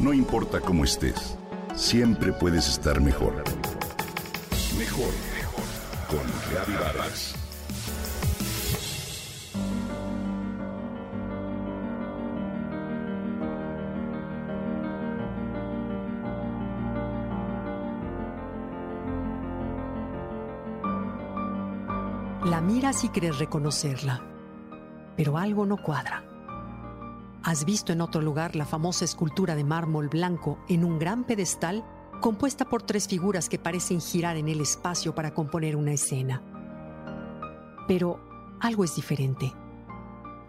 No importa cómo estés, siempre puedes estar mejor. Mejor, mejor. Con Reavivadas. La miras y crees reconocerla, pero algo no cuadra. ¿Has visto en otro lugar la famosa escultura de mármol blanco en un gran pedestal compuesta por tres figuras que parecen girar en el espacio para componer una escena? Pero algo es diferente.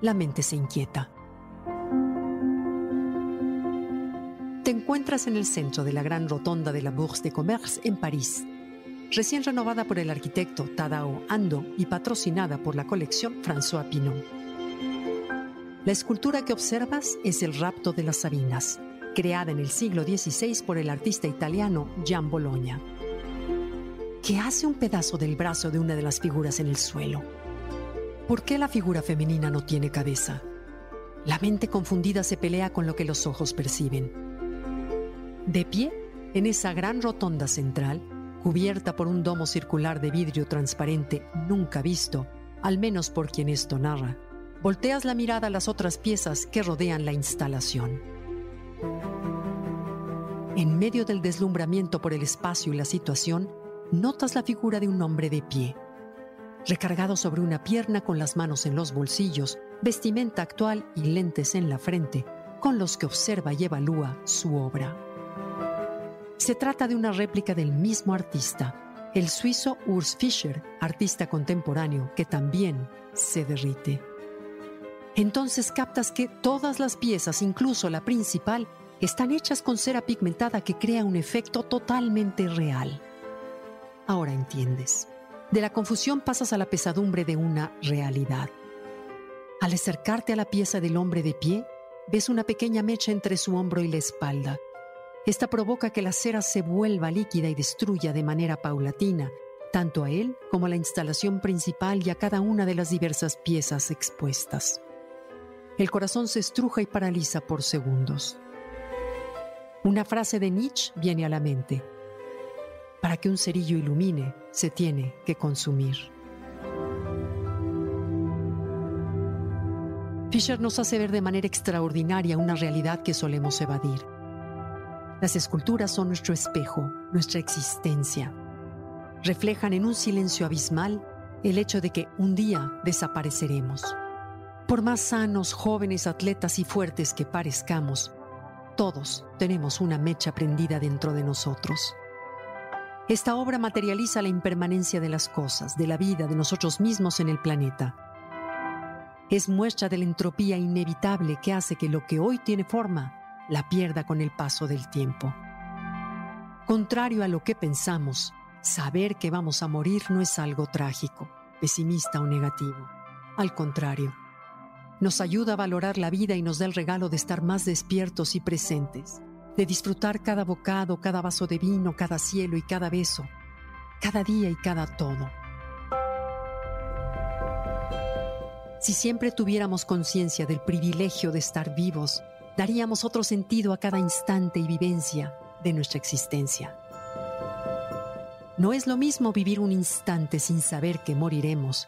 La mente se inquieta. Te encuentras en el centro de la gran rotonda de la Bourse de Commerce en París, recién renovada por el arquitecto Tadao Ando y patrocinada por la colección François Pinot. La escultura que observas es el rapto de las Sabinas, creada en el siglo XVI por el artista italiano Gian Bologna, que hace un pedazo del brazo de una de las figuras en el suelo. ¿Por qué la figura femenina no tiene cabeza? La mente confundida se pelea con lo que los ojos perciben. De pie, en esa gran rotonda central, cubierta por un domo circular de vidrio transparente nunca visto, al menos por quien esto narra, volteas la mirada a las otras piezas que rodean la instalación. En medio del deslumbramiento por el espacio y la situación, notas la figura de un hombre de pie, recargado sobre una pierna con las manos en los bolsillos, vestimenta actual y lentes en la frente, con los que observa y evalúa su obra. Se trata de una réplica del mismo artista, el suizo Urs Fischer, artista contemporáneo que también se derrite entonces captas que todas las piezas, incluso la principal, están hechas con cera pigmentada que crea un efecto totalmente real. Ahora entiendes. De la confusión pasas a la pesadumbre de una realidad. Al acercarte a la pieza del hombre de pie, ves una pequeña mecha entre su hombro y la espalda. Esta provoca que la cera se vuelva líquida y destruya de manera paulatina, tanto a él como a la instalación principal y a cada una de las diversas piezas expuestas el corazón se estruja y paraliza por segundos. Una frase de Nietzsche viene a la mente. Para que un cerillo ilumine, se tiene que consumir. Fisher nos hace ver de manera extraordinaria una realidad que solemos evadir. Las esculturas son nuestro espejo, nuestra existencia. Reflejan en un silencio abismal el hecho de que un día desapareceremos. Por más sanos, jóvenes, atletas y fuertes que parezcamos, todos tenemos una mecha prendida dentro de nosotros. Esta obra materializa la impermanencia de las cosas, de la vida, de nosotros mismos en el planeta. Es muestra de la entropía inevitable que hace que lo que hoy tiene forma la pierda con el paso del tiempo. Contrario a lo que pensamos, saber que vamos a morir no es algo trágico, pesimista o negativo. Al contrario, nos ayuda a valorar la vida y nos da el regalo de estar más despiertos y presentes, de disfrutar cada bocado, cada vaso de vino, cada cielo y cada beso, cada día y cada todo. Si siempre tuviéramos conciencia del privilegio de estar vivos, daríamos otro sentido a cada instante y vivencia de nuestra existencia. No es lo mismo vivir un instante sin saber que moriremos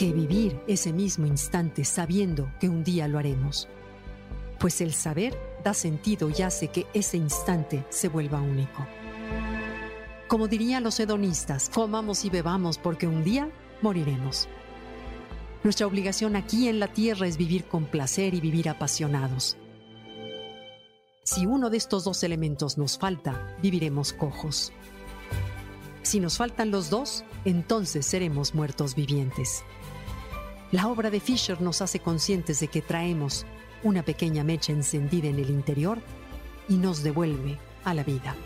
que vivir ese mismo instante sabiendo que un día lo haremos. Pues el saber da sentido y hace que ese instante se vuelva único. Como dirían los hedonistas, comamos y bebamos porque un día moriremos. Nuestra obligación aquí en la tierra es vivir con placer y vivir apasionados. Si uno de estos dos elementos nos falta, viviremos cojos. Si nos faltan los dos, entonces seremos muertos vivientes. La obra de Fisher nos hace conscientes de que traemos una pequeña mecha encendida en el interior y nos devuelve a la vida.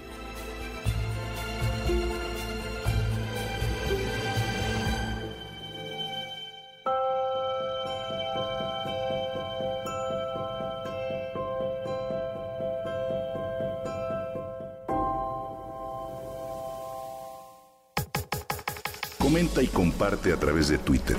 Comenta y comparte a través de Twitter.